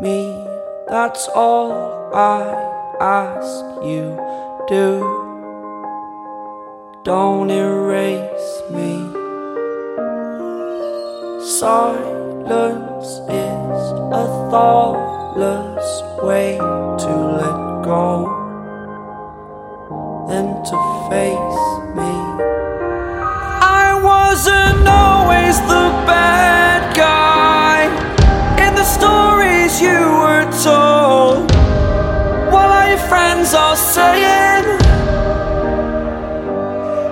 me. That's all I ask you do. Don't erase me. Silence is a thoughtless way to let go, then to face saying?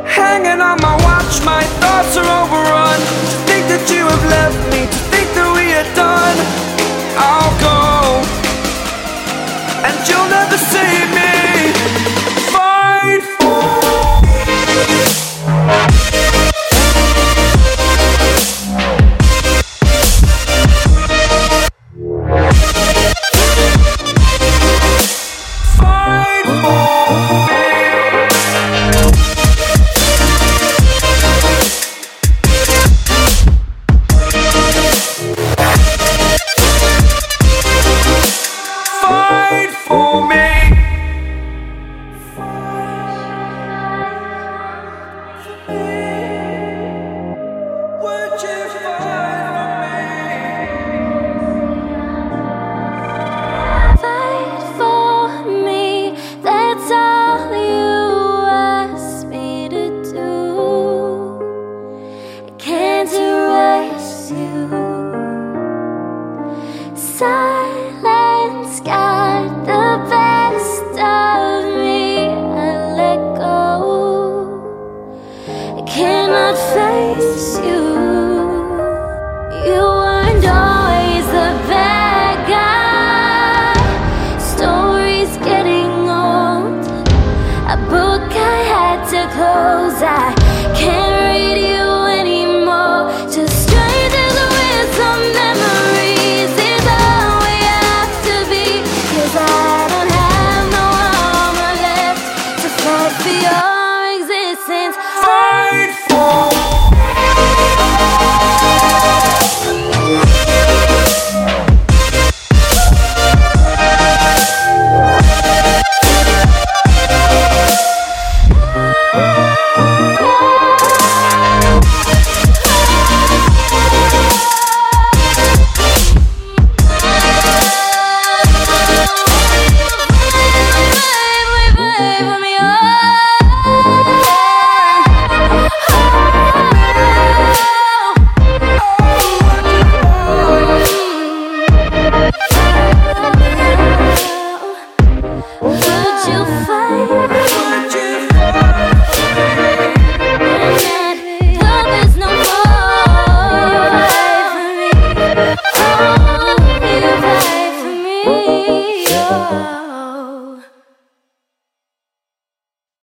Hanging on my watch, my thoughts are overrun. To think that you have left me, to think that we are done. I'll go, and you'll never save me. Fight for. Silence got the best of me. I let go. Cannot face you. You weren't always bad guy. Getting old. A book I had to close. I can't.